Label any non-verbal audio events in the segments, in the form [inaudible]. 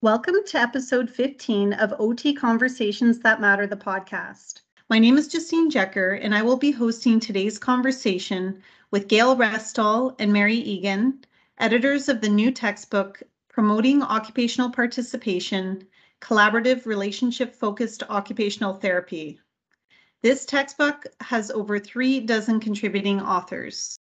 Welcome to episode 15 of OT Conversations That Matter, the podcast. My name is Justine Jecker, and I will be hosting today's conversation with Gail Restall and Mary Egan, editors of the new textbook, Promoting Occupational Participation, Collaborative Relationship Focused Occupational Therapy. This textbook has over three dozen contributing authors.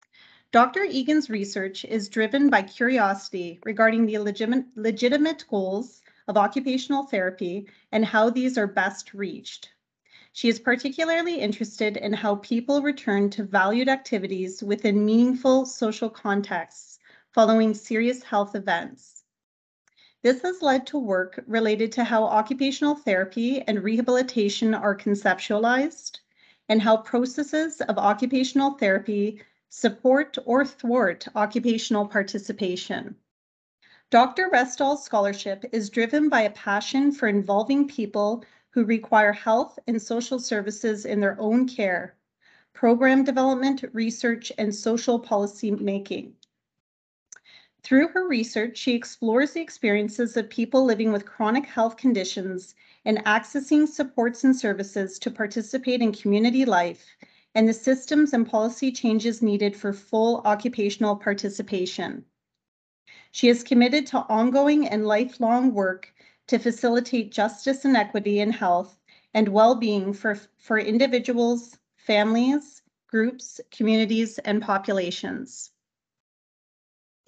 Dr. Egan's research is driven by curiosity regarding the legitimate, legitimate goals of occupational therapy and how these are best reached. She is particularly interested in how people return to valued activities within meaningful social contexts following serious health events. This has led to work related to how occupational therapy and rehabilitation are conceptualized and how processes of occupational therapy support or thwart occupational participation. Dr. Restall's scholarship is driven by a passion for involving people who require health and social services in their own care, program development, research, and social policy making. Through her research, she explores the experiences of people living with chronic health conditions and accessing supports and services to participate in community life and the systems and policy changes needed for full occupational participation. She is committed to ongoing and lifelong work to facilitate justice and equity in health and well-being for, for individuals, families, groups, communities, and populations.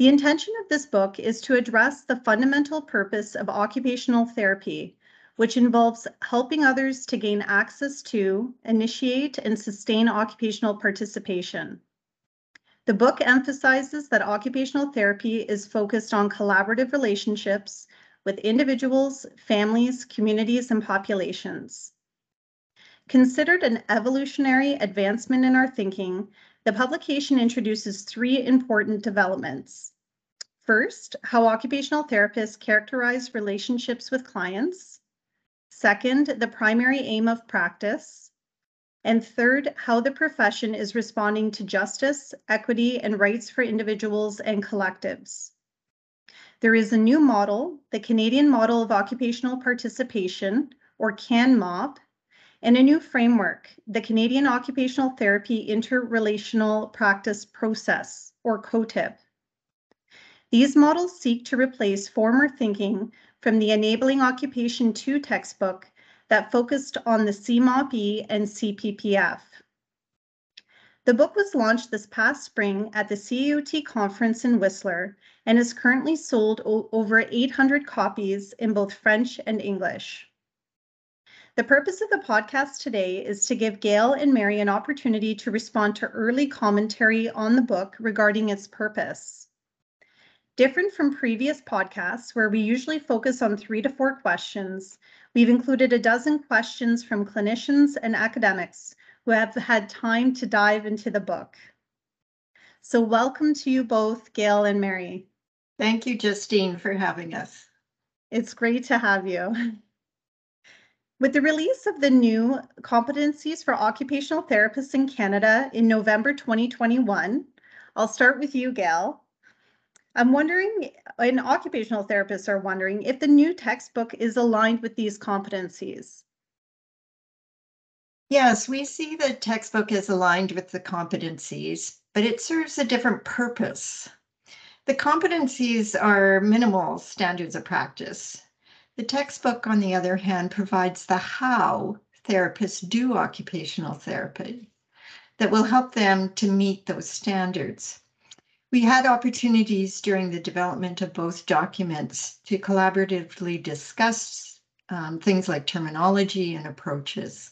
The intention of this book is to address the fundamental purpose of occupational therapy, which involves helping others to gain access to, initiate, and sustain occupational participation. The book emphasizes that occupational therapy is focused on collaborative relationships with individuals, families, communities, and populations. Considered an evolutionary advancement in our thinking, the publication introduces three important developments. First, how occupational therapists characterize relationships with clients. Second, the primary aim of practice. And third, how the profession is responding to justice, equity, and rights for individuals and collectives. There is a new model, the Canadian Model of Occupational Participation, or CANMOP, and a new framework, the Canadian Occupational Therapy Interrelational Practice Process, or COTIP. These models seek to replace former thinking from the Enabling Occupation 2 textbook that focused on the CMOP-E and CPPF. The book was launched this past spring at the CAOT conference in Whistler and is currently sold over 800 copies in both French and English. The purpose of the podcast today is to give Gail and Mary an opportunity to respond to early commentary on the book regarding its purpose. Different from previous podcasts, where we usually focus on three to four questions, we've included a dozen questions from clinicians and academics who have had time to dive into the book. So welcome to you both, Gail and Mary. Thank you, Justine, for having us. It's great to have you. With the release of the new Competencies for Occupational Therapists in Canada in November 2021, I'll start with you, Gail. I'm wondering, and occupational therapists are wondering, if the new textbook is aligned with these competencies. Yes, we see the textbook is aligned with the competencies, but it serves a different purpose. The competencies are minimal standards of practice. The textbook, on the other hand, provides the how therapists do occupational therapy that will help them to meet those standards. We had opportunities during the development of both documents to collaboratively discuss um, things like terminology and approaches.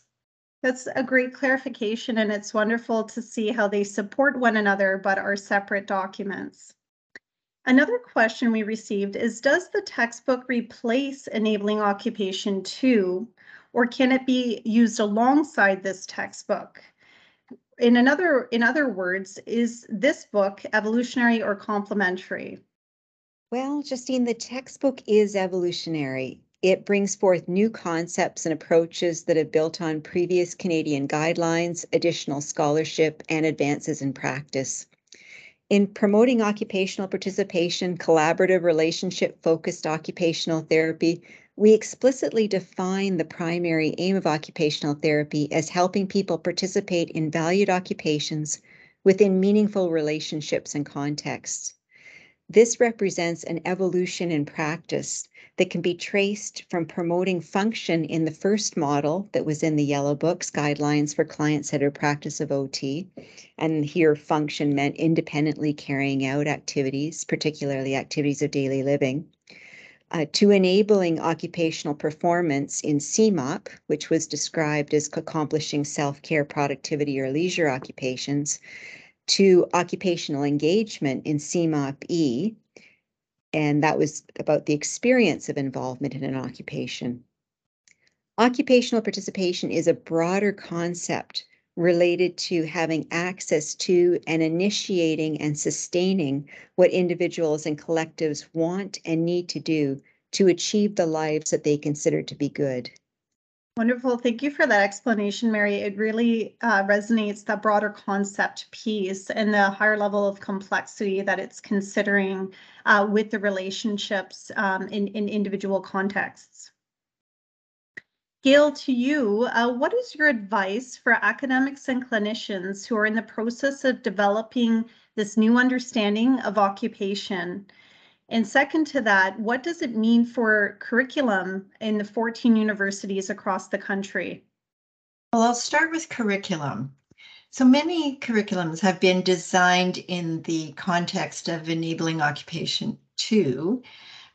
That's a great clarification, and it's wonderful to see how they support one another but are separate documents. Another question we received is Does the textbook replace Enabling Occupation 2, or can it be used alongside this textbook? In another in other words, is this book evolutionary or complementary? Well, Justine, the textbook is evolutionary. It brings forth new concepts and approaches that have built on previous Canadian guidelines, additional scholarship, and advances in practice. In promoting occupational participation, collaborative relationship focused occupational therapy, we explicitly define the primary aim of occupational therapy as helping people participate in valued occupations within meaningful relationships and contexts. This represents an evolution in practice that can be traced from promoting function in the first model that was in the Yellow Books guidelines for client-centered practice of OT. And here function meant independently carrying out activities, particularly activities of daily living uh, to enabling occupational performance in CMOP, which was described as accomplishing self care, productivity, or leisure occupations, to occupational engagement in CMOP E, and that was about the experience of involvement in an occupation. Occupational participation is a broader concept related to having access to and initiating and sustaining what individuals and collectives want and need to do to achieve the lives that they consider to be good. Wonderful. Thank you for that explanation, Mary. It really uh, resonates that broader concept piece and the higher level of complexity that it's considering uh, with the relationships um, in, in individual contexts. Gail, to you, uh, what is your advice for academics and clinicians who are in the process of developing this new understanding of occupation? And second to that, what does it mean for curriculum in the 14 universities across the country? Well, I'll start with curriculum. So many curriculums have been designed in the context of enabling occupation two,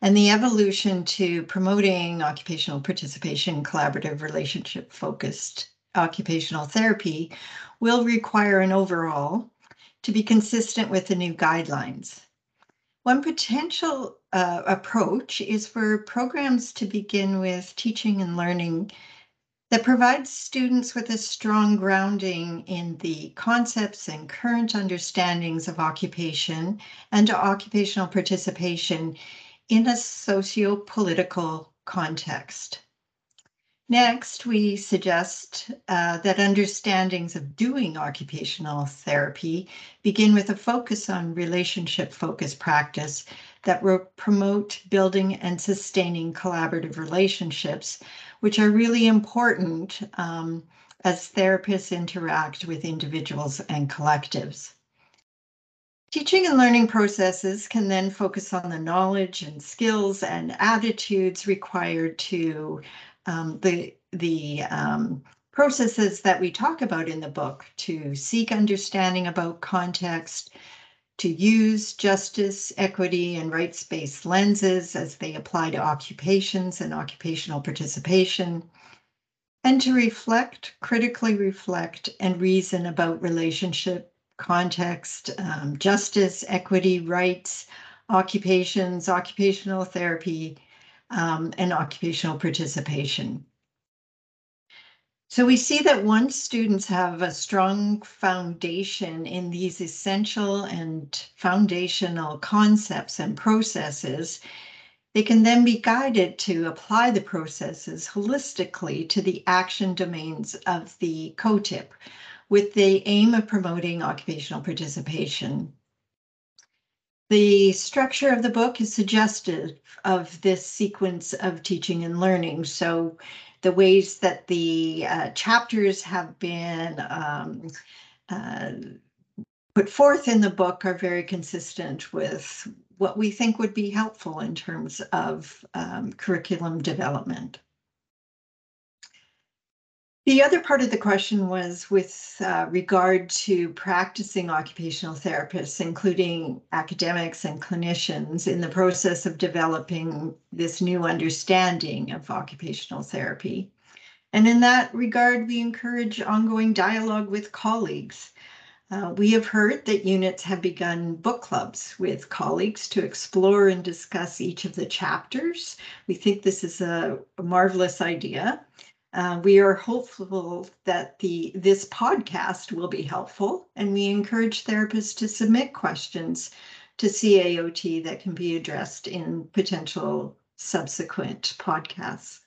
and the evolution to promoting occupational participation, collaborative relationship focused occupational therapy will require an overhaul to be consistent with the new guidelines. One potential uh, approach is for programs to begin with teaching and learning that provides students with a strong grounding in the concepts and current understandings of occupation and occupational participation in a socio-political context. Next, we suggest uh, that understandings of doing occupational therapy begin with a focus on relationship focused practice that will promote building and sustaining collaborative relationships, which are really important um, as therapists interact with individuals and collectives. Teaching and learning processes can then focus on the knowledge and skills and attitudes required to um, the, the um, processes that we talk about in the book to seek understanding about context, to use justice, equity, and rights-based lenses as they apply to occupations and occupational participation, and to reflect, critically reflect, and reason about relationship context, um, justice, equity, rights, occupations, occupational therapy, um, and occupational participation. So we see that once students have a strong foundation in these essential and foundational concepts and processes, they can then be guided to apply the processes holistically to the action domains of the COTIP, with the aim of promoting occupational participation. The structure of the book is suggestive of this sequence of teaching and learning. So the ways that the uh, chapters have been um, uh, put forth in the book are very consistent with what we think would be helpful in terms of um, curriculum development. The other part of the question was with uh, regard to practicing occupational therapists, including academics and clinicians, in the process of developing this new understanding of occupational therapy. And in that regard, we encourage ongoing dialogue with colleagues. Uh, we have heard that units have begun book clubs with colleagues to explore and discuss each of the chapters. We think this is a, a marvelous idea. Uh, we are hopeful that the this podcast will be helpful, and we encourage therapists to submit questions to CAOT that can be addressed in potential subsequent podcasts.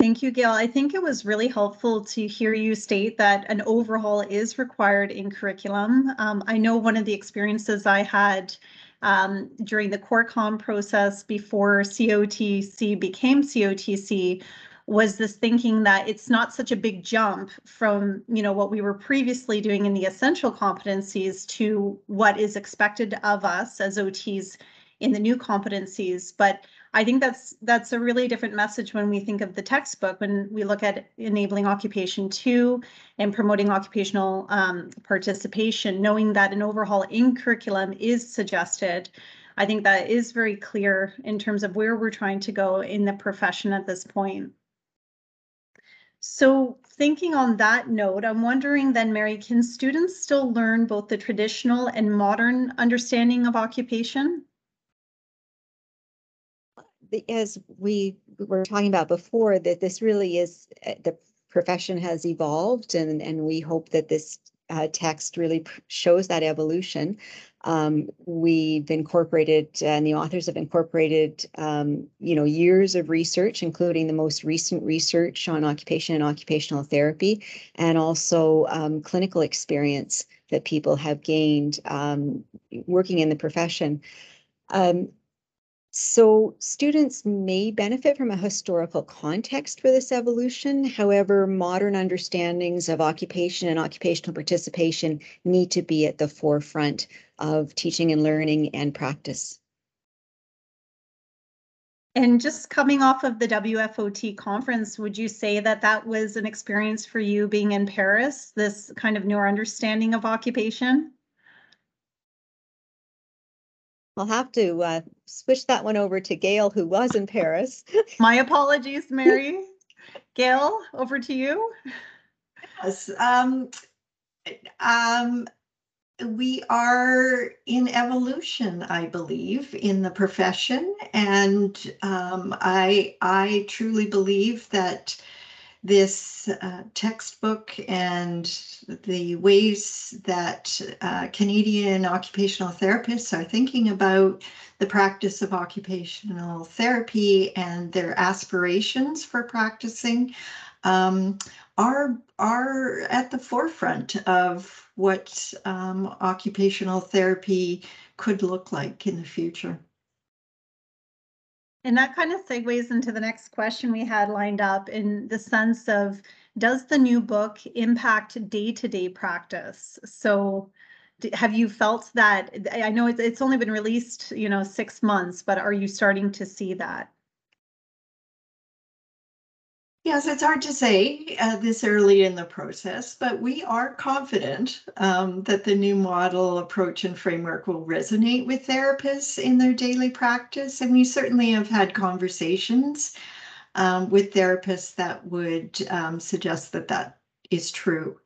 Thank you, Gail. I think it was really helpful to hear you state that an overhaul is required in curriculum. Um, I know one of the experiences I had um, during the core CoreCom process before COTC became COTC was this thinking that it's not such a big jump from you know what we were previously doing in the essential competencies to what is expected of us as OTs in the new competencies. But I think that's that's a really different message when we think of the textbook when we look at enabling occupation two and promoting occupational um, participation knowing that an overhaul in curriculum is suggested I think that is very clear in terms of where we're trying to go in the profession at this point. So thinking on that note, I'm wondering then, Mary, can students still learn both the traditional and modern understanding of occupation? As we were talking about before, that this really is, uh, the profession has evolved and, and we hope that this uh, text really shows that evolution. Um, we've incorporated, and the authors have incorporated, um, you know, years of research, including the most recent research on occupation and occupational therapy, and also um, clinical experience that people have gained um, working in the profession. So students may benefit from a historical context for this evolution. However, modern understandings of occupation and occupational participation need to be at the forefront of teaching and learning and practice. And just coming off of the WFOT conference, would you say that that was an experience for you being in Paris, this kind of newer understanding of occupation? I'll have to uh, switch that one over to Gail, who was in Paris. [laughs] My apologies, Mary. Gail, over to you. Yes, um, um, we are in evolution, I believe, in the profession, and um, I I truly believe that this uh, textbook and the ways that uh, Canadian occupational therapists are thinking about the practice of occupational therapy and their aspirations for practicing um, are are at the forefront of what um, occupational therapy could look like in the future. And that kind of segues into the next question we had lined up in the sense of does the new book impact day-to-day practice? So have you felt that I know it's, it's only been released, you know, six months, but are you starting to see that? Yes, it's hard to say uh, this early in the process, but we are confident um, that the new model, approach, and framework will resonate with therapists in their daily practice. And we certainly have had conversations um, with therapists that would um, suggest that that is true.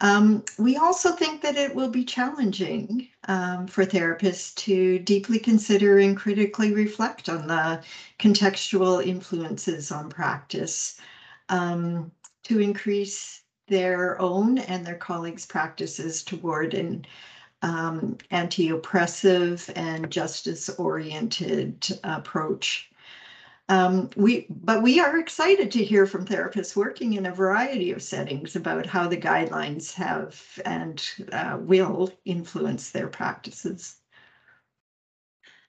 Um, we also think that it will be challenging um, for therapists to deeply consider and critically reflect on the contextual influences on practice um, to increase their own and their colleagues' practices toward an um, anti-oppressive and justice-oriented approach. Um, we, but we are excited to hear from therapists working in a variety of settings about how the guidelines have and uh, will influence their practices.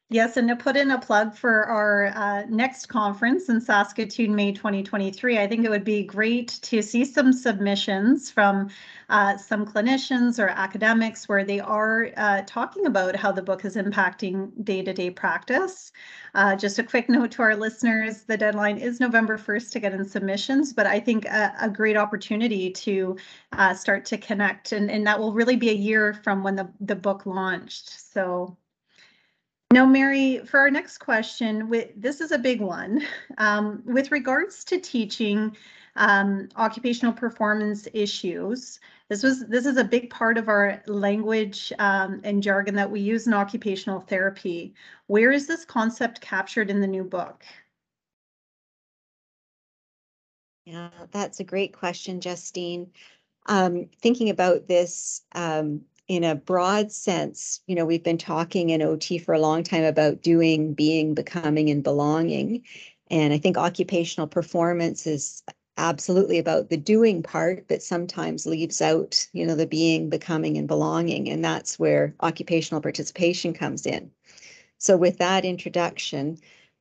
Yes, and to put in a plug for our uh, next conference in Saskatoon, May 2023, I think it would be great to see some submissions from uh, some clinicians or academics where they are uh, talking about how the book is impacting day-to-day practice. Uh, just a quick note to our listeners, the deadline is November 1st to get in submissions, but I think a, a great opportunity to uh, start to connect and, and that will really be a year from when the, the book launched. So now, Mary, for our next question, with, this is a big one. Um, with regards to teaching um, occupational performance issues, this was this is a big part of our language um, and jargon that we use in occupational therapy. Where is this concept captured in the new book? Yeah, that's a great question, Justine. Um, thinking about this, um, in a broad sense, you know, we've been talking in OT for a long time about doing, being, becoming, and belonging. And I think occupational performance is absolutely about the doing part, but sometimes leaves out, you know, the being, becoming, and belonging. And that's where occupational participation comes in. So with that introduction,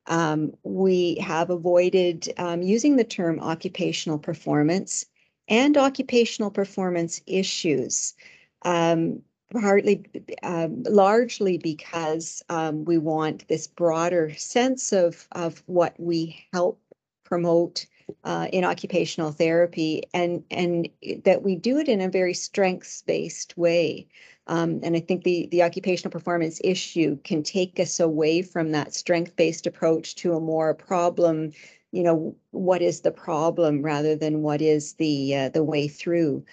um, we have avoided um, using the term occupational performance and occupational performance issues. Um, partly, um, largely because um, we want this broader sense of, of what we help promote uh, in occupational therapy and, and that we do it in a very strengths-based way. Um, and I think the, the occupational performance issue can take us away from that strength-based approach to a more problem, you know, what is the problem rather than what is the, uh, the way through.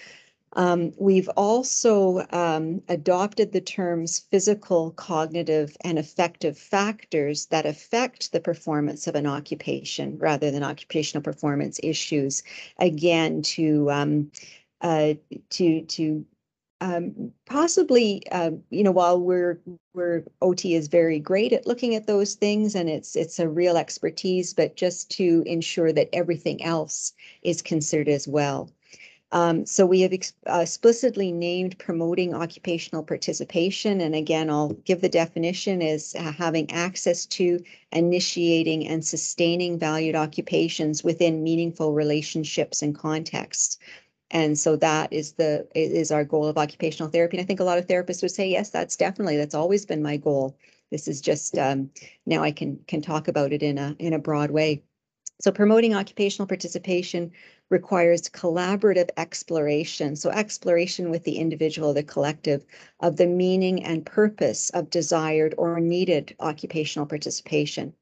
Um, we've also um, adopted the terms physical, cognitive, and affective factors that affect the performance of an occupation rather than occupational performance issues. Again, to um, uh, to to um, possibly, uh, you know, while we're we're OT is very great at looking at those things, and it's it's a real expertise, but just to ensure that everything else is considered as well. Um, so we have ex explicitly named promoting occupational participation. And again, I'll give the definition as uh, having access to initiating and sustaining valued occupations within meaningful relationships and contexts. And so that is the is our goal of occupational therapy. And I think a lot of therapists would say, yes, that's definitely that's always been my goal. This is just um, now I can can talk about it in a in a broad way. So promoting occupational participation requires collaborative exploration. So exploration with the individual, the collective, of the meaning and purpose of desired or needed occupational participation.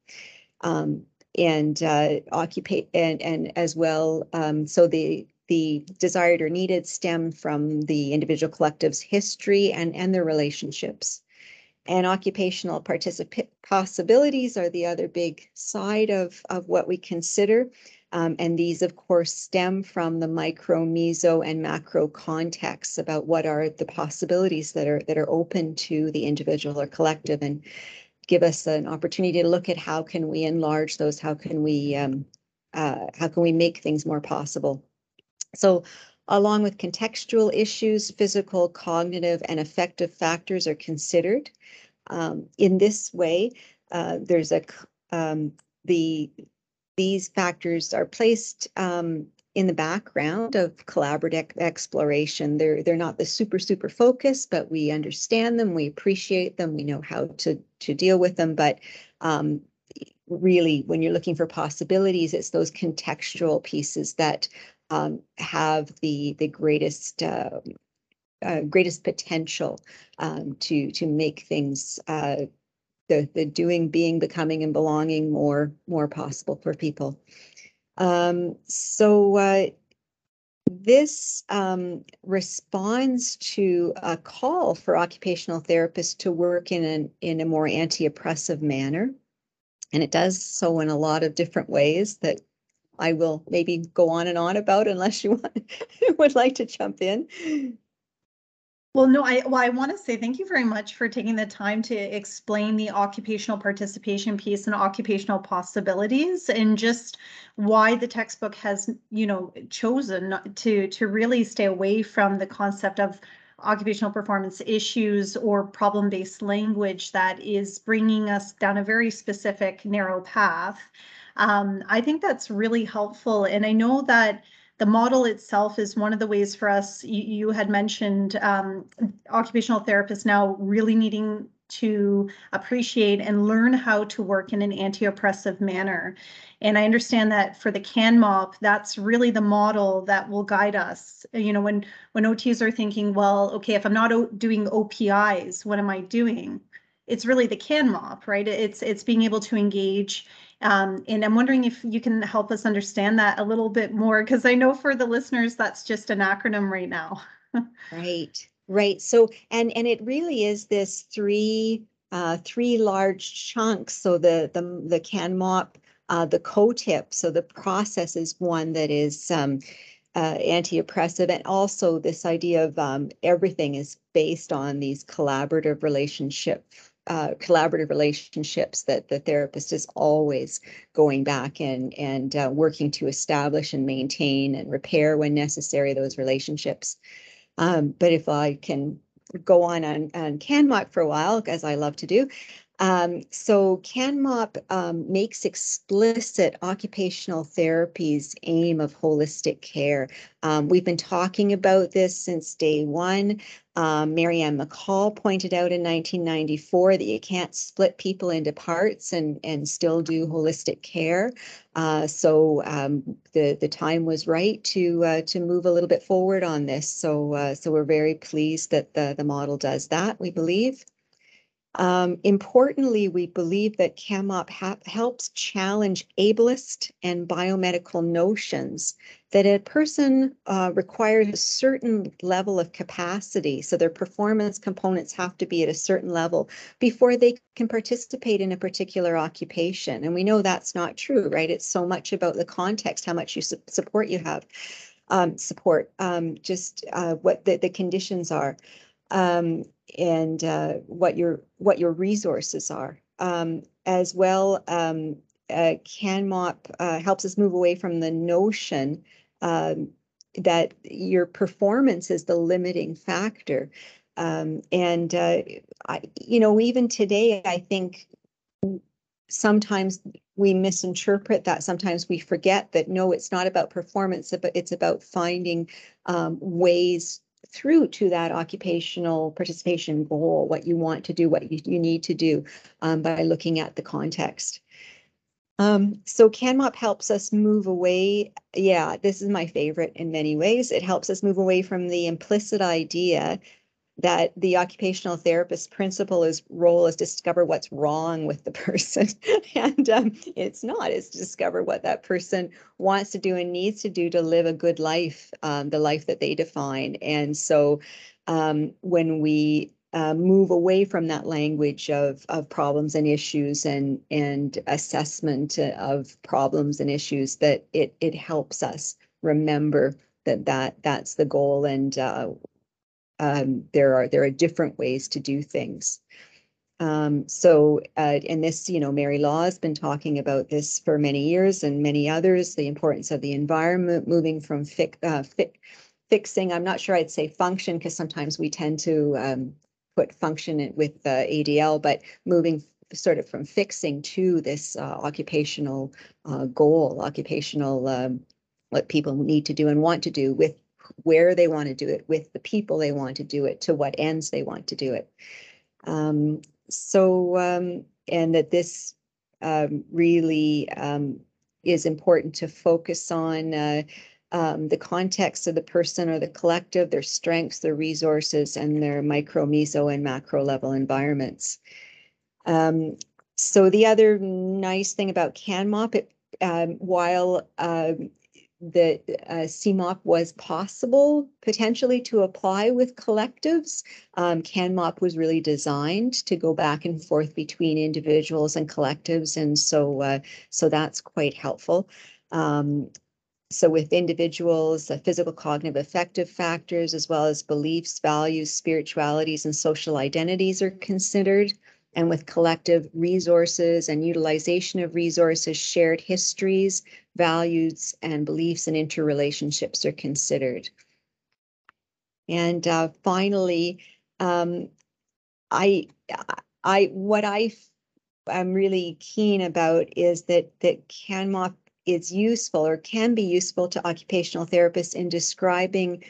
Um, and uh, occupy and and as well. Um, so the the desired or needed stem from the individual collective's history and and their relationships. And occupational participant possibilities are the other big side of, of what we consider. Um, and these, of course, stem from the micro, meso, and macro contexts about what are the possibilities that are that are open to the individual or collective, and give us an opportunity to look at how can we enlarge those, how can we um, uh, how can we make things more possible. So along with contextual issues, physical, cognitive, and affective factors are considered. Um, in this way, uh, there's a um, the these factors are placed um, in the background of collaborative exploration. They're they're not the super super focus, but we understand them, we appreciate them, we know how to to deal with them. But um, really, when you're looking for possibilities, it's those contextual pieces that um, have the the greatest uh, uh, greatest potential um, to to make things uh, the the doing, being, becoming, and belonging more more possible for people. Um, so uh, this um, responds to a call for occupational therapists to work in an in a more anti-oppressive manner, and it does so in a lot of different ways that I will maybe go on and on about unless you [laughs] want, would like to jump in. Well, no, I well, I want to say thank you very much for taking the time to explain the occupational participation piece and occupational possibilities and just why the textbook has, you know, chosen to to really stay away from the concept of occupational performance issues or problem-based language that is bringing us down a very specific narrow path. Um, I think that's really helpful. And I know that the model itself is one of the ways for us. You, you had mentioned um, occupational therapists now really needing to appreciate and learn how to work in an anti-oppressive manner. And I understand that for the CANMOP, that's really the model that will guide us. You know, when when OTs are thinking, well, okay, if I'm not doing OPIs, what am I doing? It's really the CANMOP, right? It's it's being able to engage um, and I'm wondering if you can help us understand that a little bit more, because I know for the listeners, that's just an acronym right now. [laughs] right, right. So, and and it really is this three uh, three large chunks. So the the the CANMOP, uh, the COTIP. So the process is one that is um, uh, anti-oppressive, and also this idea of um, everything is based on these collaborative relationship uh, collaborative relationships that the therapist is always going back and and uh, working to establish and maintain and repair when necessary those relationships. Um, but if I can go on on, on CanMOP for a while, as I love to do, um, so CanMOP um, makes explicit occupational therapy's aim of holistic care. Um, we've been talking about this since day one. Um, Mary Ann McColl pointed out in 1994 that you can't split people into parts and, and still do holistic care. Uh, so um, the, the time was right to uh, to move a little bit forward on this. So uh, so we're very pleased that the, the model does that, we believe. Um, importantly, we believe that CanMOP ha- helps challenge ableist and biomedical notions that a person uh, requires a certain level of capacity. So their performance components have to be at a certain level before they can participate in a particular occupation. And we know that's not true, right? It's so much about the context, how much you su- support you have, um, support, um, just uh, what the, the conditions are um, and uh, what your what your resources are. Um, as well, um, uh, CanMOP uh, helps us move away from the notion um, that your performance is the limiting factor. Um, and uh, I, you know, even today, I think sometimes we misinterpret that. Sometimes we forget that no, it's not about performance, but it's about finding um, ways through to that occupational participation goal, what you want to do, what you, you need to do um, by looking at the context. Um, so CanMOP helps us move away. Yeah, this is my favorite in many ways. It helps us move away from the implicit idea that the occupational therapist principal is role is to discover what's wrong with the [laughs] person. And um, it's not it's discover what that person wants to do and needs to do to live a good life um, the life that they define. And so um, when we uh, move away from that language of of problems and issues and and assessment of problems and issues that it it helps us remember that that that's the goal. And uh, um, there are there are different ways to do things. Um, so, uh, and this, you know, Mary Law has been talking about this for many years, and many others. The importance of the environment, moving from fi- uh, fi- fixing. I'm not sure I'd say function because sometimes we tend to um, put function in, with uh, ADL, but moving sort of from fixing to this uh, occupational uh, goal, occupational um, what people need to do and want to do with where they want to do it, with the people they want to do it, to what ends they want to do it. Um, so, um, and that this um, really um, is important to focus on uh, um, the context of the person or the collective, their strengths, their resources, and their micro, meso, and macro level environments. Um, so the other nice thing about CanMOP, it, while that uh, CMOP was possible potentially to apply with collectives. Um, CanMOP was really designed to go back and forth between individuals and collectives, and so uh, so that's quite helpful. Um, so with individuals, uh, physical cognitive affective factors, as well as beliefs, values, spiritualities, and social identities are considered and with collective resources and utilization of resources, shared histories, values, and beliefs and interrelationships are considered. And uh, finally, um, I, I, what I am really keen about is that that CanMOP is useful or can be useful to occupational therapists in describing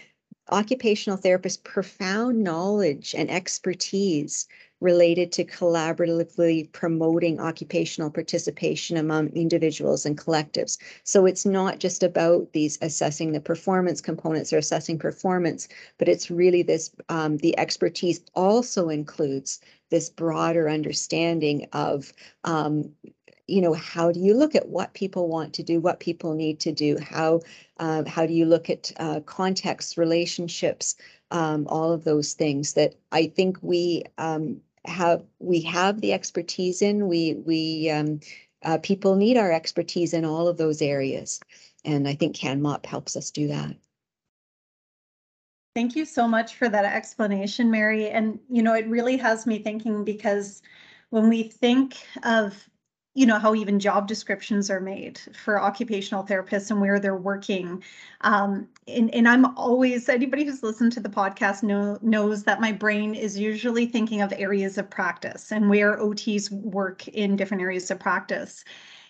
occupational therapists' profound knowledge and expertise related to collaboratively promoting occupational participation among individuals and collectives. So it's not just about these assessing the performance components or assessing performance, but it's really this, um, the expertise also includes this broader understanding of um, you know how do you look at what people want to do what people need to do how uh, how do you look at uh, context relationships um, all of those things that i think we um, have we have the expertise in. We we um, uh, people need our expertise in all of those areas, and I think CanMOP helps us do that. Thank you so much for that explanation, Mary. And, you know, it really has me thinking because when we think of, you know, how even job descriptions are made for occupational therapists and where they're working. Um, and, and I'm always, anybody who's listened to the podcast know, knows that my brain is usually thinking of areas of practice and where OTs work in different areas of practice.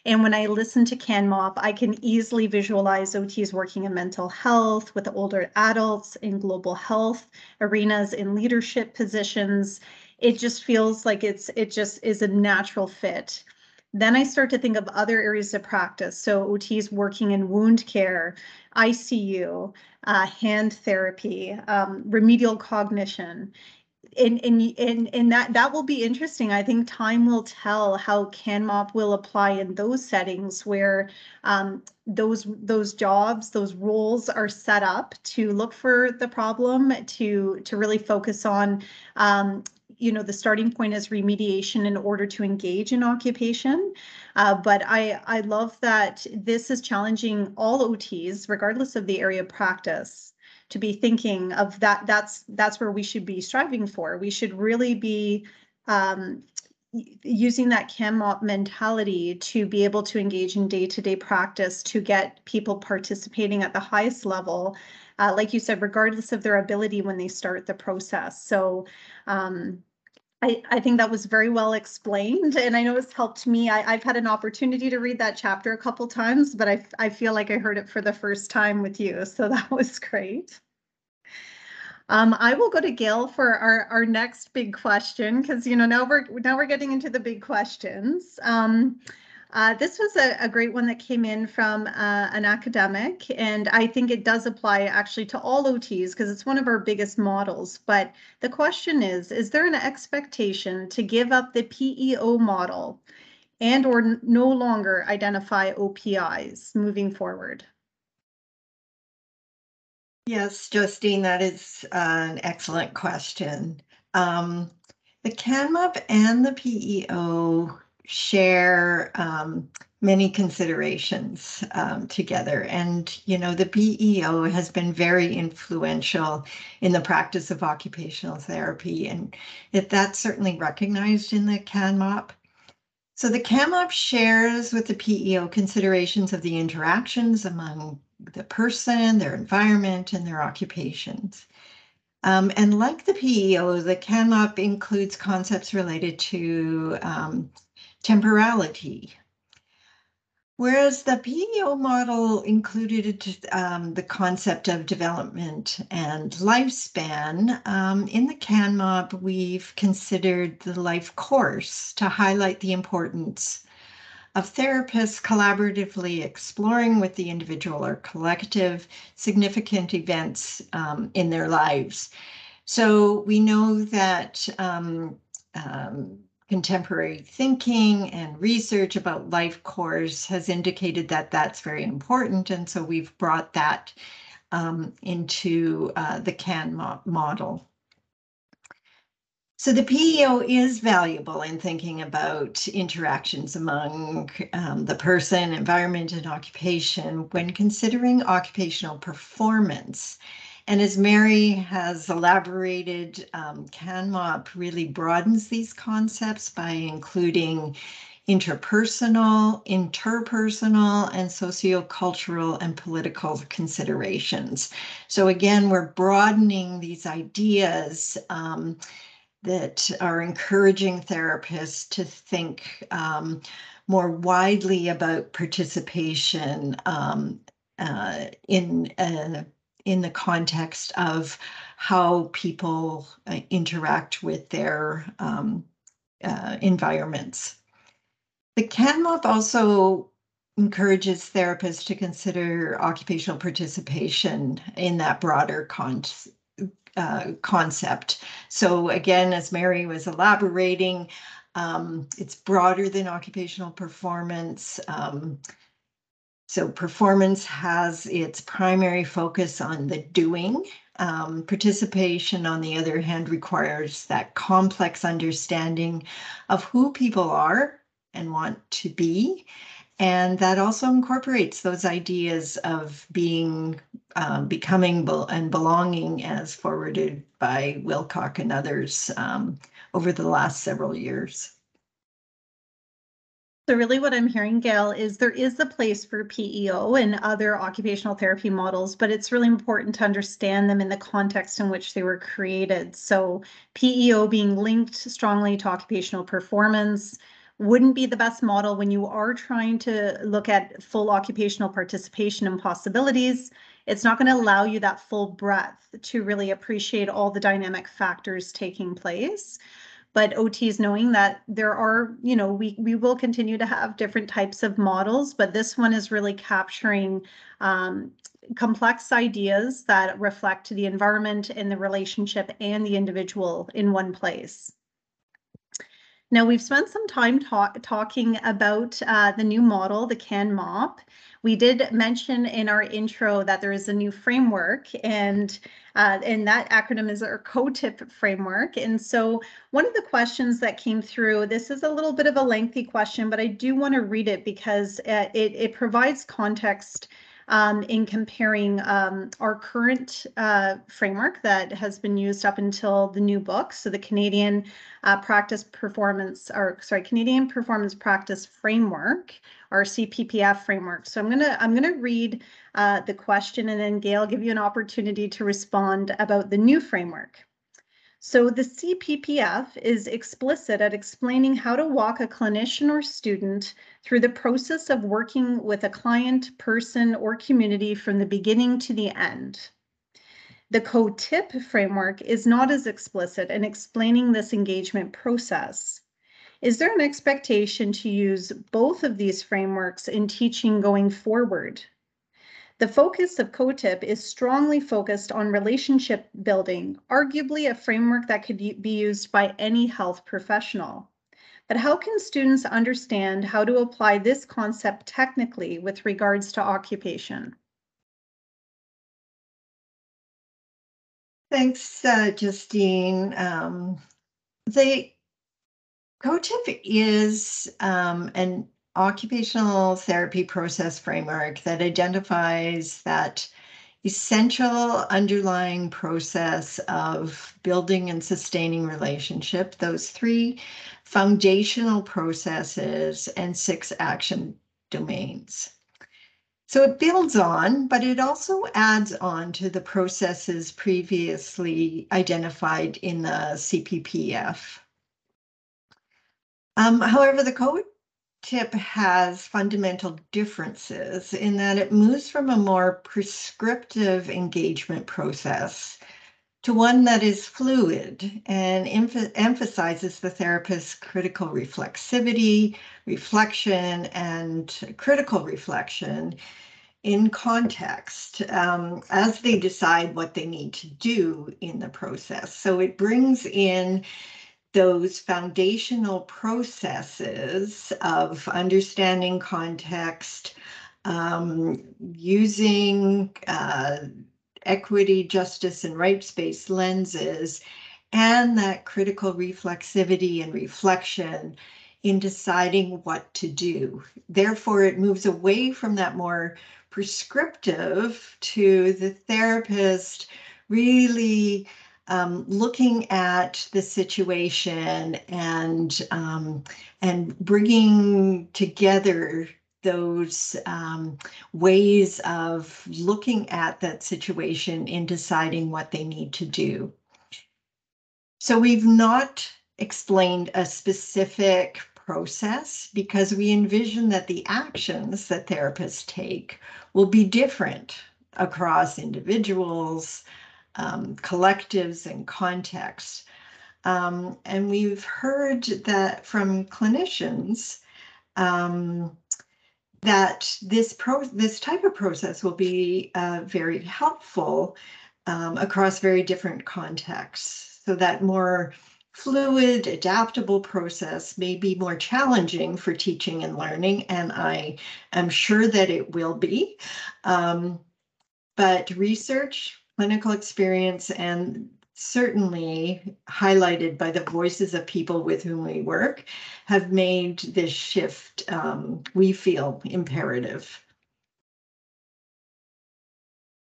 And when I listen to CanMOP, I can easily visualize OTs working in mental health with older adults in global health arenas in leadership positions. It just feels like it's it just is a natural fit. Then I start to think of other areas of practice. So OTs working in wound care, ICU, uh, hand therapy, um, remedial cognition and and and and that that will be interesting. I think time will tell how CanMOP will apply in those settings where um, those those jobs, those roles are set up to look for the problem, to to really focus on. Um, you know, the starting point is remediation in order to engage in occupation. Uh, but I, I love that this is challenging all OTs, regardless of the area of practice, to be thinking of that that's that's where we should be striving for we should really be um, using that CanMOP mentality to be able to engage in day-to-day practice to get people participating at the highest level uh, like you said regardless of their ability when they start the process so um, I, I think that was very well explained and I know it's helped me. I, I've had an opportunity to read that chapter a couple times, but I, I feel like I heard it for the first time with you. [laughs] So that was great. Um, I will go to Gail for our, our next big question because you know now we're now we're getting into the big questions. Um, uh, this was a, a, great one that came in from uh, an academic, and I think it does apply actually to all OTs because it's one of our biggest models. But the question is, is there an expectation to give up the PEO model and or no longer identify OPIs moving forward? Yes, Justine, that is an excellent question. Um, the CanMOP and the PEO share um, many considerations um, together. And, you know, the PEO has been very influential in the practice of occupational therapy, and it, that's certainly recognized in the CanMOP. So the CanMOP shares with the PEO considerations of the interactions among the person, their environment, and their occupations. Um, and like the PEO, the CanMOP includes concepts related to um, temporality. Whereas the PEO model included um, the concept of development and lifespan, um, in the CanMOP, we've considered the life course to highlight the importance of therapists collaboratively exploring with the individual or collective significant events um, in their lives. So we know that um, um, contemporary thinking and research about life course has indicated that that's very important. And so we've brought that um, into uh, the CAN mo model. So the PEO is valuable in thinking about interactions among um, the person, environment, and occupation when considering occupational performance. And as Mary has elaborated, um, CanMOP really broadens these concepts by including interpersonal, interpersonal, and sociocultural and political considerations. So again, we're broadening these ideas um, that are encouraging therapists to think um, more widely about participation um, uh, in uh, in the context of how people uh, interact with their um, uh, environments. The CanMOP also encourages therapists to consider occupational participation in that broader con uh, concept. So again, as Mary was elaborating, um, it's broader than occupational performance. Um, so performance has its primary focus on the doing. Um, participation, on the other hand, requires that complex understanding of who people are and want to be, And that also incorporates those ideas of being, um, becoming and belonging as forwarded by Wilcock and others um, over the last several years. So really what I'm hearing, Gail, is there is a place for PEO and other occupational therapy models, but it's really important to understand them in the context in which they were created. So PEO being linked strongly to occupational performance wouldn't be the best model when you are trying to look at full occupational participation and possibilities. It's not going to allow you that full breadth to really appreciate all the dynamic factors taking place but OT is knowing that there are, you know, we we will continue to have different types of models, but this one is really capturing um, complex ideas that reflect the environment and the relationship and the individual in one place. Now we've spent some time talk, talking about uh, the new model, the CAN MOP, we did mention in our intro that there is a new framework and uh, and that acronym is our COTIP framework. And so one of the questions that came through, this is a little bit of a lengthy question, but I do want to read it because uh, it, it provides context um, in comparing um, our current uh, framework that has been used up until the new book. So the Canadian uh, Practice Performance, or sorry, Canadian Performance Practice Framework, our CPPF framework. So I'm gonna I'm gonna read uh, the question and then Gayle give you an opportunity to respond about the new framework. So the CPPF is explicit at explaining how to walk a clinician or student through the process of working with a client, person, or community from the beginning to the end. The COTIP framework is not as explicit in explaining this engagement process. Is there an expectation to use both of these frameworks in teaching going forward? The focus of COTIP is strongly focused on relationship building, arguably a framework that could be used by any health professional. But how can students understand how to apply this concept technically with regards to occupation? Thanks, uh, Justine. Um, the COTIP is um, an occupational therapy process framework that identifies that essential underlying process of building and sustaining relationship, those three foundational processes and six action domains. So it builds on, but it also adds on to the processes previously identified in the CPPF. Um, however, the code tip has fundamental differences in that it moves from a more prescriptive engagement process to one that is fluid and emph emphasizes the therapist's critical reflexivity, reflection, and critical reflection in context um, as they decide what they need to do in the process. So it brings in those foundational processes of understanding context, um, using uh, equity, justice, and rights-based lenses, and that critical reflexivity and reflection in deciding what to do. Therefore, it moves away from that more prescriptive to the therapist really um, looking at the situation and um, and bringing together those um, ways of looking at that situation in deciding what they need to do. So we've not explained a specific process because we envision that the actions that therapists take will be different across individuals, um, collectives and contexts. Um, and we've heard that from clinicians um, that this pro this type of process will be uh, very helpful um, across very different contexts. So that more fluid, adaptable process may be more challenging for teaching and learning, and I am sure that it will be. Um, but research clinical experience and certainly highlighted by the voices of people with whom we work, have made this shift, um, we feel, imperative.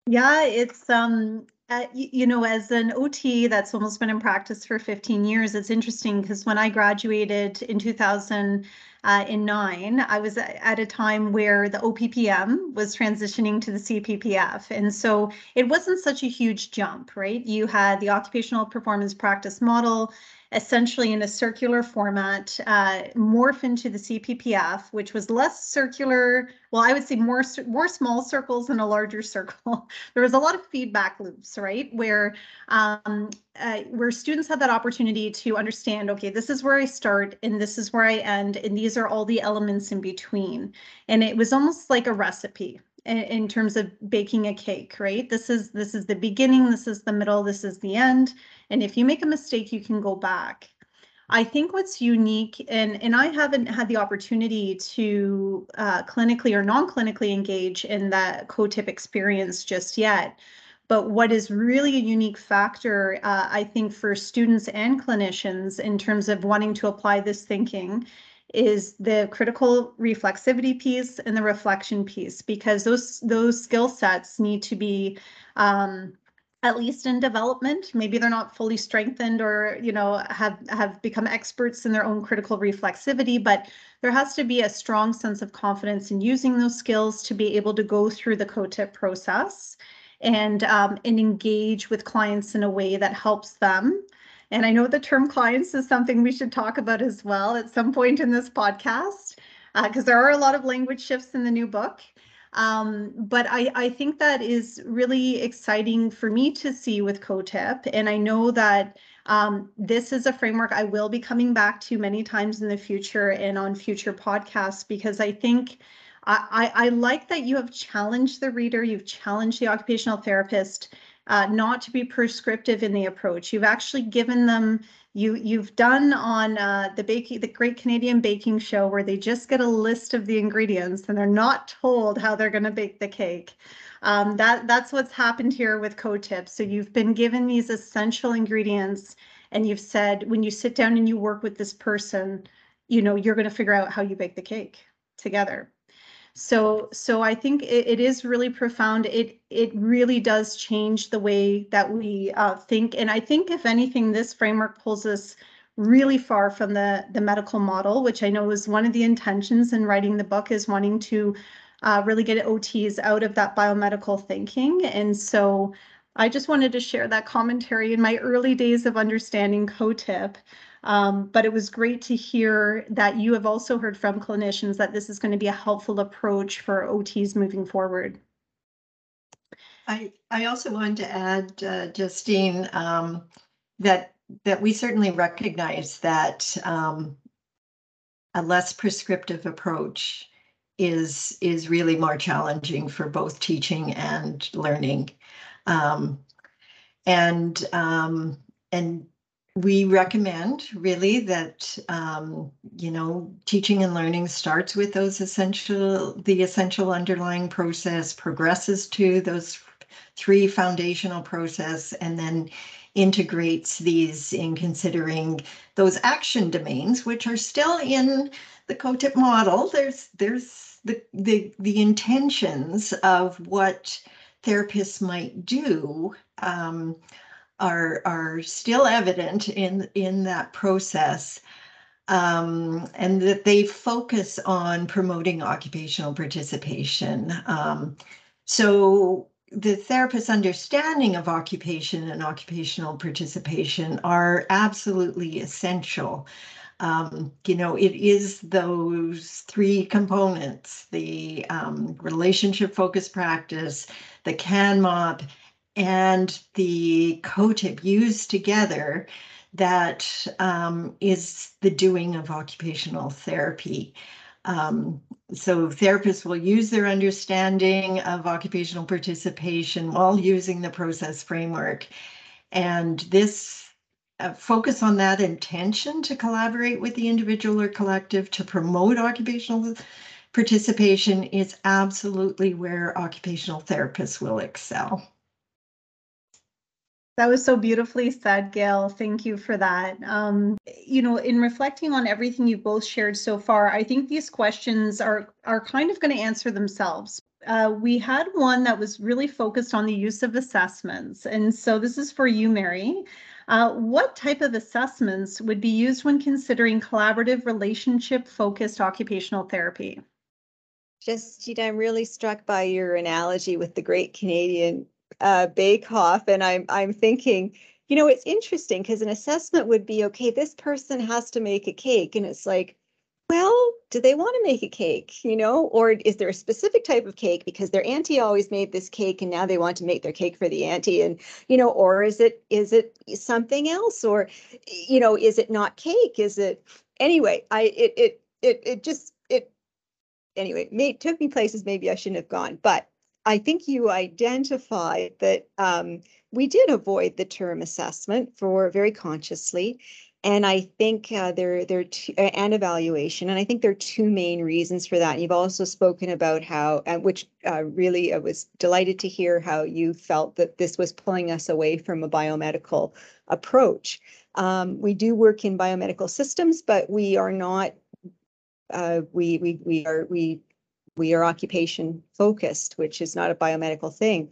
Yeah, it's um uh, you, know, as an OT that's almost been in practice for 15 years, it's interesting because when I graduated in 2009, uh, I was at a time where the OPPM was transitioning to the CPPF. And so it wasn't such a huge jump, right? You had the occupational performance practice model, essentially in a circular format, uh, morph into the CPPF, which was less circular. Well, I would say more more small circles and a larger [laughs] circle. there was a lot of feedback loops, right, where um, uh, where students had that opportunity to understand, okay, this is where I start and this is where I end, and these are all the elements in between. And it was almost like a recipe, in terms of baking a cake, right? This is this is the beginning, this is the middle, this is the end. And if you make a mistake, you can go back. I think what's unique, and, and I haven't had the opportunity to uh, clinically or non-clinically engage in that COTIP experience just yet. But what is really a unique factor, uh, I think, for students and clinicians in terms of wanting to apply this thinking is the critical reflexivity piece and the reflection piece because those those skill sets need to be um, at least in development maybe they're not fully strengthened or you know have have become experts in their own critical reflexivity but there has to be a strong sense of confidence in using those skills to be able to go through the COTIP process and um, and engage with clients in a way that helps them and I know the term clients is something we should talk about as well at some point in this podcast, because uh, there are a lot of language shifts in the new book. Um, but I, I think that is really exciting for me to see with COTIP. And I know that um, this is a framework I will be coming back to many times in the future and on future podcasts because I think I, I, like that you have challenged the reader, you've challenged the occupational therapist uh, not to be prescriptive in the approach. You've actually given them you you've done on uh, the baking the Great Canadian Baking Show where they just get a list of the ingredients and they're not told how they're going to bake the cake. Um, that that's what's happened here with COTIP. So you've been given these essential ingredients and you've said when you sit down and you work with this person, you know you're going to figure out how you bake the cake together. So, so I think it, it is really profound. It it really does change the way that we uh, think, and I think if anything, this framework pulls us really far from the the medical model, which I know is one of the intentions in writing the book, is wanting to uh, really get OTs out of that biomedical thinking, and so. I just wanted to share that commentary in my early days of understanding COTIP. Um, but it was great to hear that you have also heard from clinicians that this is going to be a helpful approach for OTs moving forward. I, I also wanted to add, uh, Justine, um, that that we certainly recognize that um, a less prescriptive approach is is really more challenging for both teaching and learning, um, and um, and we recommend really that um, you know teaching and learning starts with those essential the essential underlying process progresses to those three foundational process and then integrates these in considering those action domains which are still in the COTIP model. There's there's the the the intentions of what therapists might do um, are are still evident in in that process um, and that they focus on promoting occupational participation. Um, so the therapist's understanding of occupation and occupational participation are absolutely essential. Um, you know, it is those three components, the um, relationship focused practice, the CANMOP, and the COTIP used together that um, is the doing of occupational therapy. Um, so therapists will use their understanding of occupational participation while using the process framework. And this uh, focus on that intention to collaborate with the individual or collective to promote occupational participation is absolutely where occupational therapists will excel. That was so beautifully said, Gayle. Thank you for that. Um, you know, in reflecting on everything you've both shared so far, I think these questions are are kind of going to answer themselves. Uh, we had one that was really focused on the use of assessments, and so this is for you, Mary. Uh, what type of assessments would be used when considering collaborative relationship focused occupational therapy? Justine, I'm really struck by your analogy with the Great Canadian uh, Bake Off, and I'm I'm thinking, you know, it's interesting because an assessment would be okay. This person has to make a cake, and it's like, well, do they want to make a cake, you know, or is there a specific type of cake because their auntie always made this cake and now they want to make their cake for the auntie, and you know, or is it is it something else, or you know, is it not cake? Is it anyway? I it it it it just it anyway, it took me places maybe I shouldn't have gone. But I think you identified that um, we did avoid the term assessment for very consciously. And I think uh, there, there and evaluation, and I think there are two main reasons for that. And you've also spoken about how, uh, which uh, really I was delighted to hear how you felt that this was pulling us away from a biomedical approach. Um, we do work in biomedical systems, but we are not uh, we we we are we we are occupation focused, which is not a biomedical thing.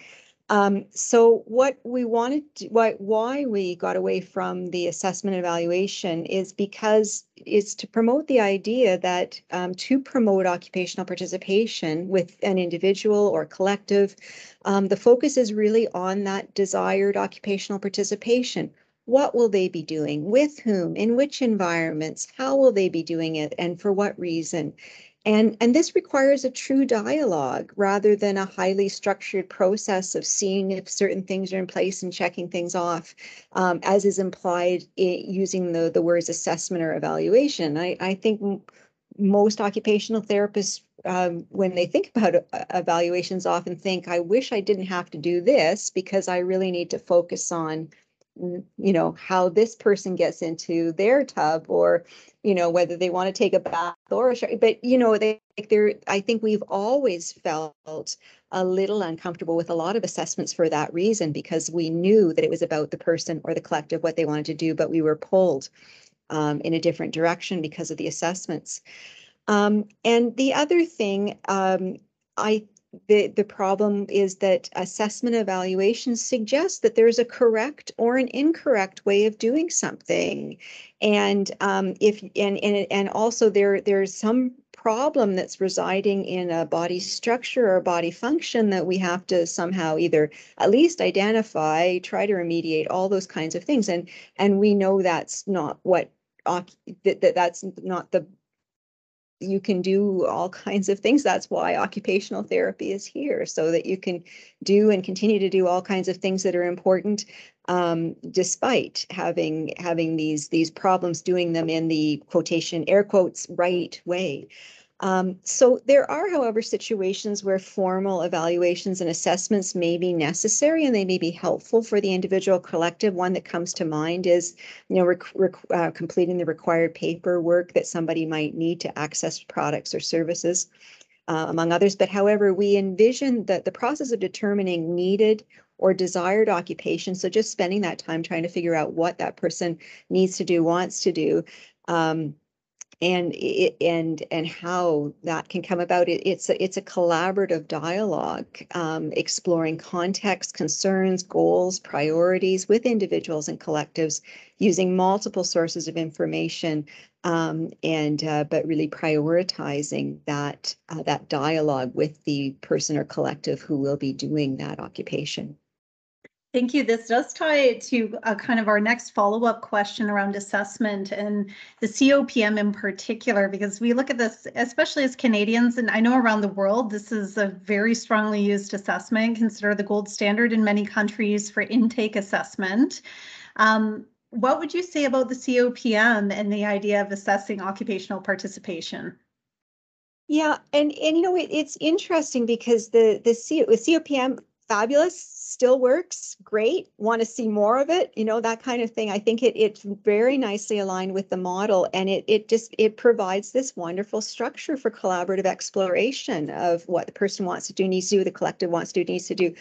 Um, so what we wanted, to, why why we got away from the assessment evaluation is because it's to promote the idea that um, to promote occupational participation with an individual or collective, um, the focus is really on that desired occupational participation. What will they be doing? With whom? In which environments? How will they be doing it? And for what reason? And, and this requires a true dialogue rather than a highly structured process of seeing if certain things are in place and checking things off, um, as is implied using the, the words assessment or evaluation. I, I think most occupational therapists, um, when they think about uh, evaluations, often think, I wish I didn't have to do this because I really need to focus on you know how this person gets into their tub or you know whether they want to take a bath or a shower but you know they they're i think we've always felt a little uncomfortable with a lot of assessments for that reason because we knew that it was about the person or the collective what they wanted to do but we were pulled um, in a different direction because of the assessments. Um, and the other thing um, I the, the problem is that assessment evaluations suggest that there's a correct or an incorrect way of doing something. And um, if and, and and also there there's some problem that's residing in a body structure or body function that we have to somehow either at least identify, try to remediate all those kinds of things. And and we know that's not what that, that that's not the you can do all [laughs] kinds of things. That's why occupational therapy is here, so that you can do and continue to do all kinds of things that are important, um, despite having having these these problems doing them in the quotation air quotes right way. Um, so there are, however, situations where formal evaluations and assessments may be necessary and they may be helpful for the individual collective. One that comes to mind is, you know, rec- rec- uh, completing the required paperwork that somebody might need to access products or services, uh, among others. But however, we envision that the process of determining needed or desired occupation, so just spending that time trying to figure out what that person needs to do, wants to do. Um, and it, and and how that can come about. It, it's a, it's a collaborative dialogue, um, exploring context, concerns, goals, priorities with individuals and collectives, using multiple sources of information, um, and uh, but really prioritizing that uh, that dialogue with the person or collective who will be doing that occupation. Thank you. This does tie to uh, kind of our next follow-up question around assessment and the COPM in particular, because we look at this, especially as Canadians, and I know around the world, this is a very strongly used assessment, considered the gold standard in many countries for intake assessment. Um, what would you say about the COPM and the idea of assessing occupational participation? Yeah, and and you know it, it's interesting because the the, the COPM fabulous still works great want to see more of it you know that kind of thing. I think it it's very nicely aligned with the model and it it just it provides this wonderful structure for collaborative exploration of what the person wants to do needs to do the collective wants to do needs to do.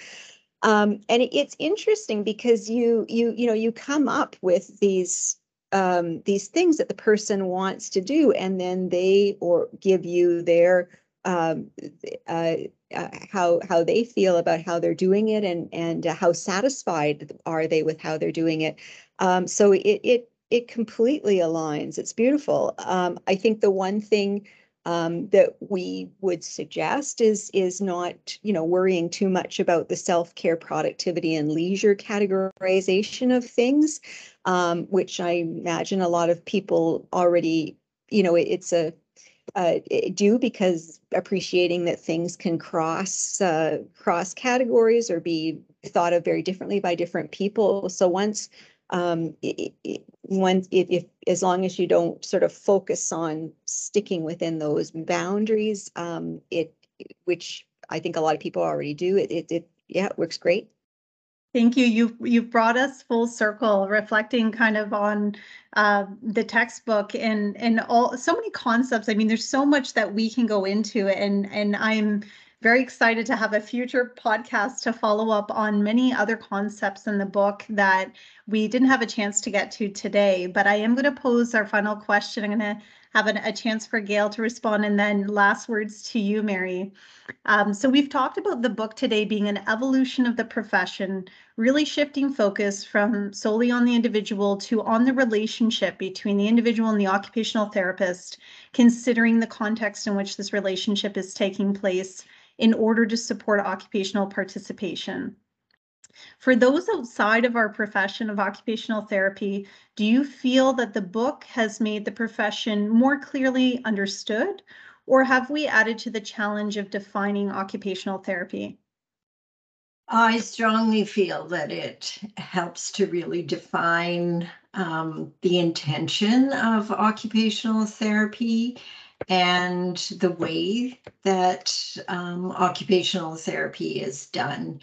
Um, and it, it's interesting because you you you know you come up with these um, these things that the person wants to do, and then they or give you their um, uh, uh, how how they feel about how they're doing it, and and uh, how satisfied are they with how they're doing it. Um, so it it it completely aligns. It's beautiful. Um, I think the one thing um, that we would suggest is is not you know worrying too much about the self-care productivity and leisure categorization of things um, which i imagine a lot of people already you know it, it's a uh, do because appreciating that things can cross uh, cross categories or be thought of very differently by different people so once um, when if, if as long as you don't sort of focus on sticking within those boundaries, um, it which I think a lot of people already do. It it, it yeah, it works great. Thank you. You've you've brought us full circle, reflecting kind of on uh, the textbook and and all so many concepts. I mean, there's so much that we can go into, and and I'm very excited to have a future podcast to follow up on many other concepts in the book that we didn't have a chance to get to today. But I am going to pose our final question. I'm going to have an, a chance for Gayle to respond and then last words to you, Mary. Um, so we've talked about the book today being an evolution of the profession, really shifting focus from solely on the individual to on the relationship between the individual and the occupational therapist, considering the context in which this relationship is taking place in order to support occupational participation. For those outside of our profession of occupational therapy, do you feel that the book has made the profession more clearly understood, or have we added to the challenge of defining occupational therapy? I strongly feel that it helps to really define um, the intention of occupational therapy and the way that um, occupational therapy is done.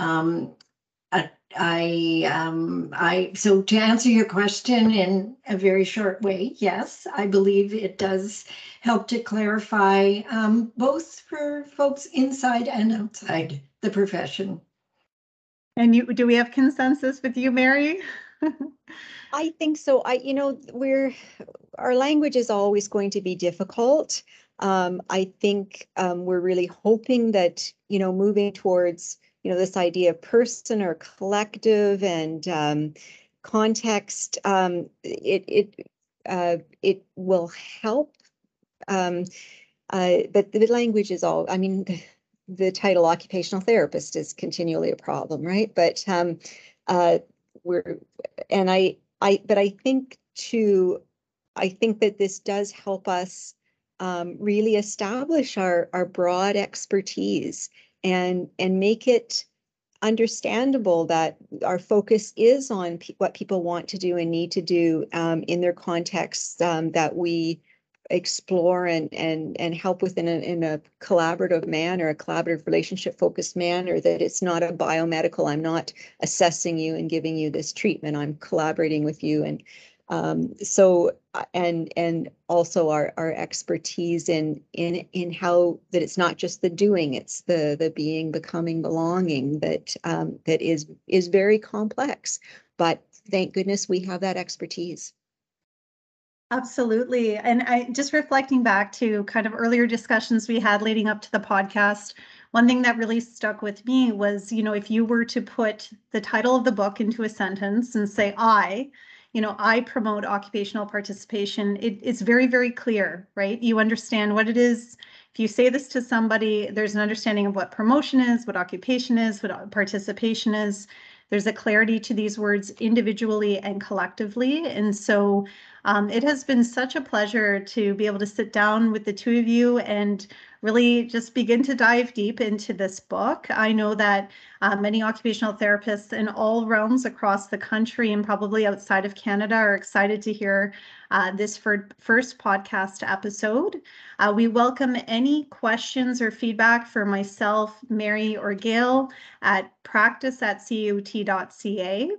Um, I, I, um, I, so to answer your question in a very short way, yes, I believe it does help to clarify um, both for folks inside and outside the profession. And you, do we have consensus with you, Mary? [laughs] I think so. I, you know, we're our language is always going to be difficult. Um, I think um, we're really hoping that you know moving towards you know this idea of person or collective and um, context, um, it it uh, it will help. Um, uh, but the language is all. I mean, [laughs] the, title occupational therapist is continually a problem, right? But um, uh, we're and I I but I think to I think that this does help us um, really establish our our broad expertise and and make it understandable that our focus is on pe- what people want to do and need to do um, in their contexts um, that we explore and and and help within a, in a collaborative manner, a collaborative relationship focused manner. That it's not a biomedical. I'm not assessing you and giving you this treatment. I'm collaborating with you and um, so uh, and and also our our expertise in in in how that it's not just the doing it's the the being becoming belonging that um, that is is very complex but thank goodness we have that expertise Absolutely. And I just reflecting back to kind of earlier discussions we had leading up to the podcast, one thing that really stuck with me was, you know, if you were to put the title of the book into a sentence and say, I, you know, I promote occupational participation, it, it's very, very clear, right? You understand what it is. If you say this to somebody, there's an understanding of what promotion is, what occupation is, what uh, participation is. There's a clarity to these words individually and collectively. And so um, it has been such a pleasure to be able to sit down with the two of you and really just begin to dive deep into this book. I know that uh, many occupational therapists in all realms across the country and probably outside of Canada are excited to hear uh, this first podcast episode. Uh, we welcome any questions or feedback for myself, Mary, or Gayle at practice at caot.ca.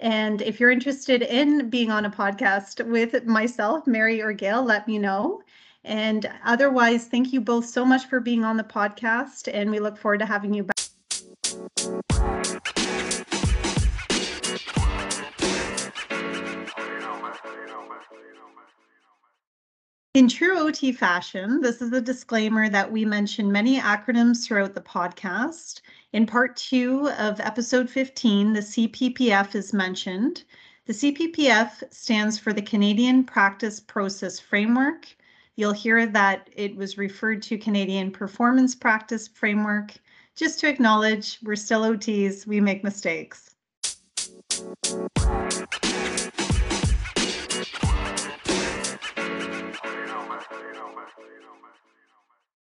And if you're interested in being on a podcast with myself, Mary or Gayle, let me know. And otherwise, thank you both so much for being on the podcast, and we look forward to having you back. In true OT fashion, this is a disclaimer that we mention many acronyms throughout the podcast. In part two of episode 15, the CPPF is mentioned. The CPPF stands for the Canadian Practice Process Framework. You'll hear that it was referred to Canadian Performance Practice Framework. Just to acknowledge, we're still OTs, we make mistakes.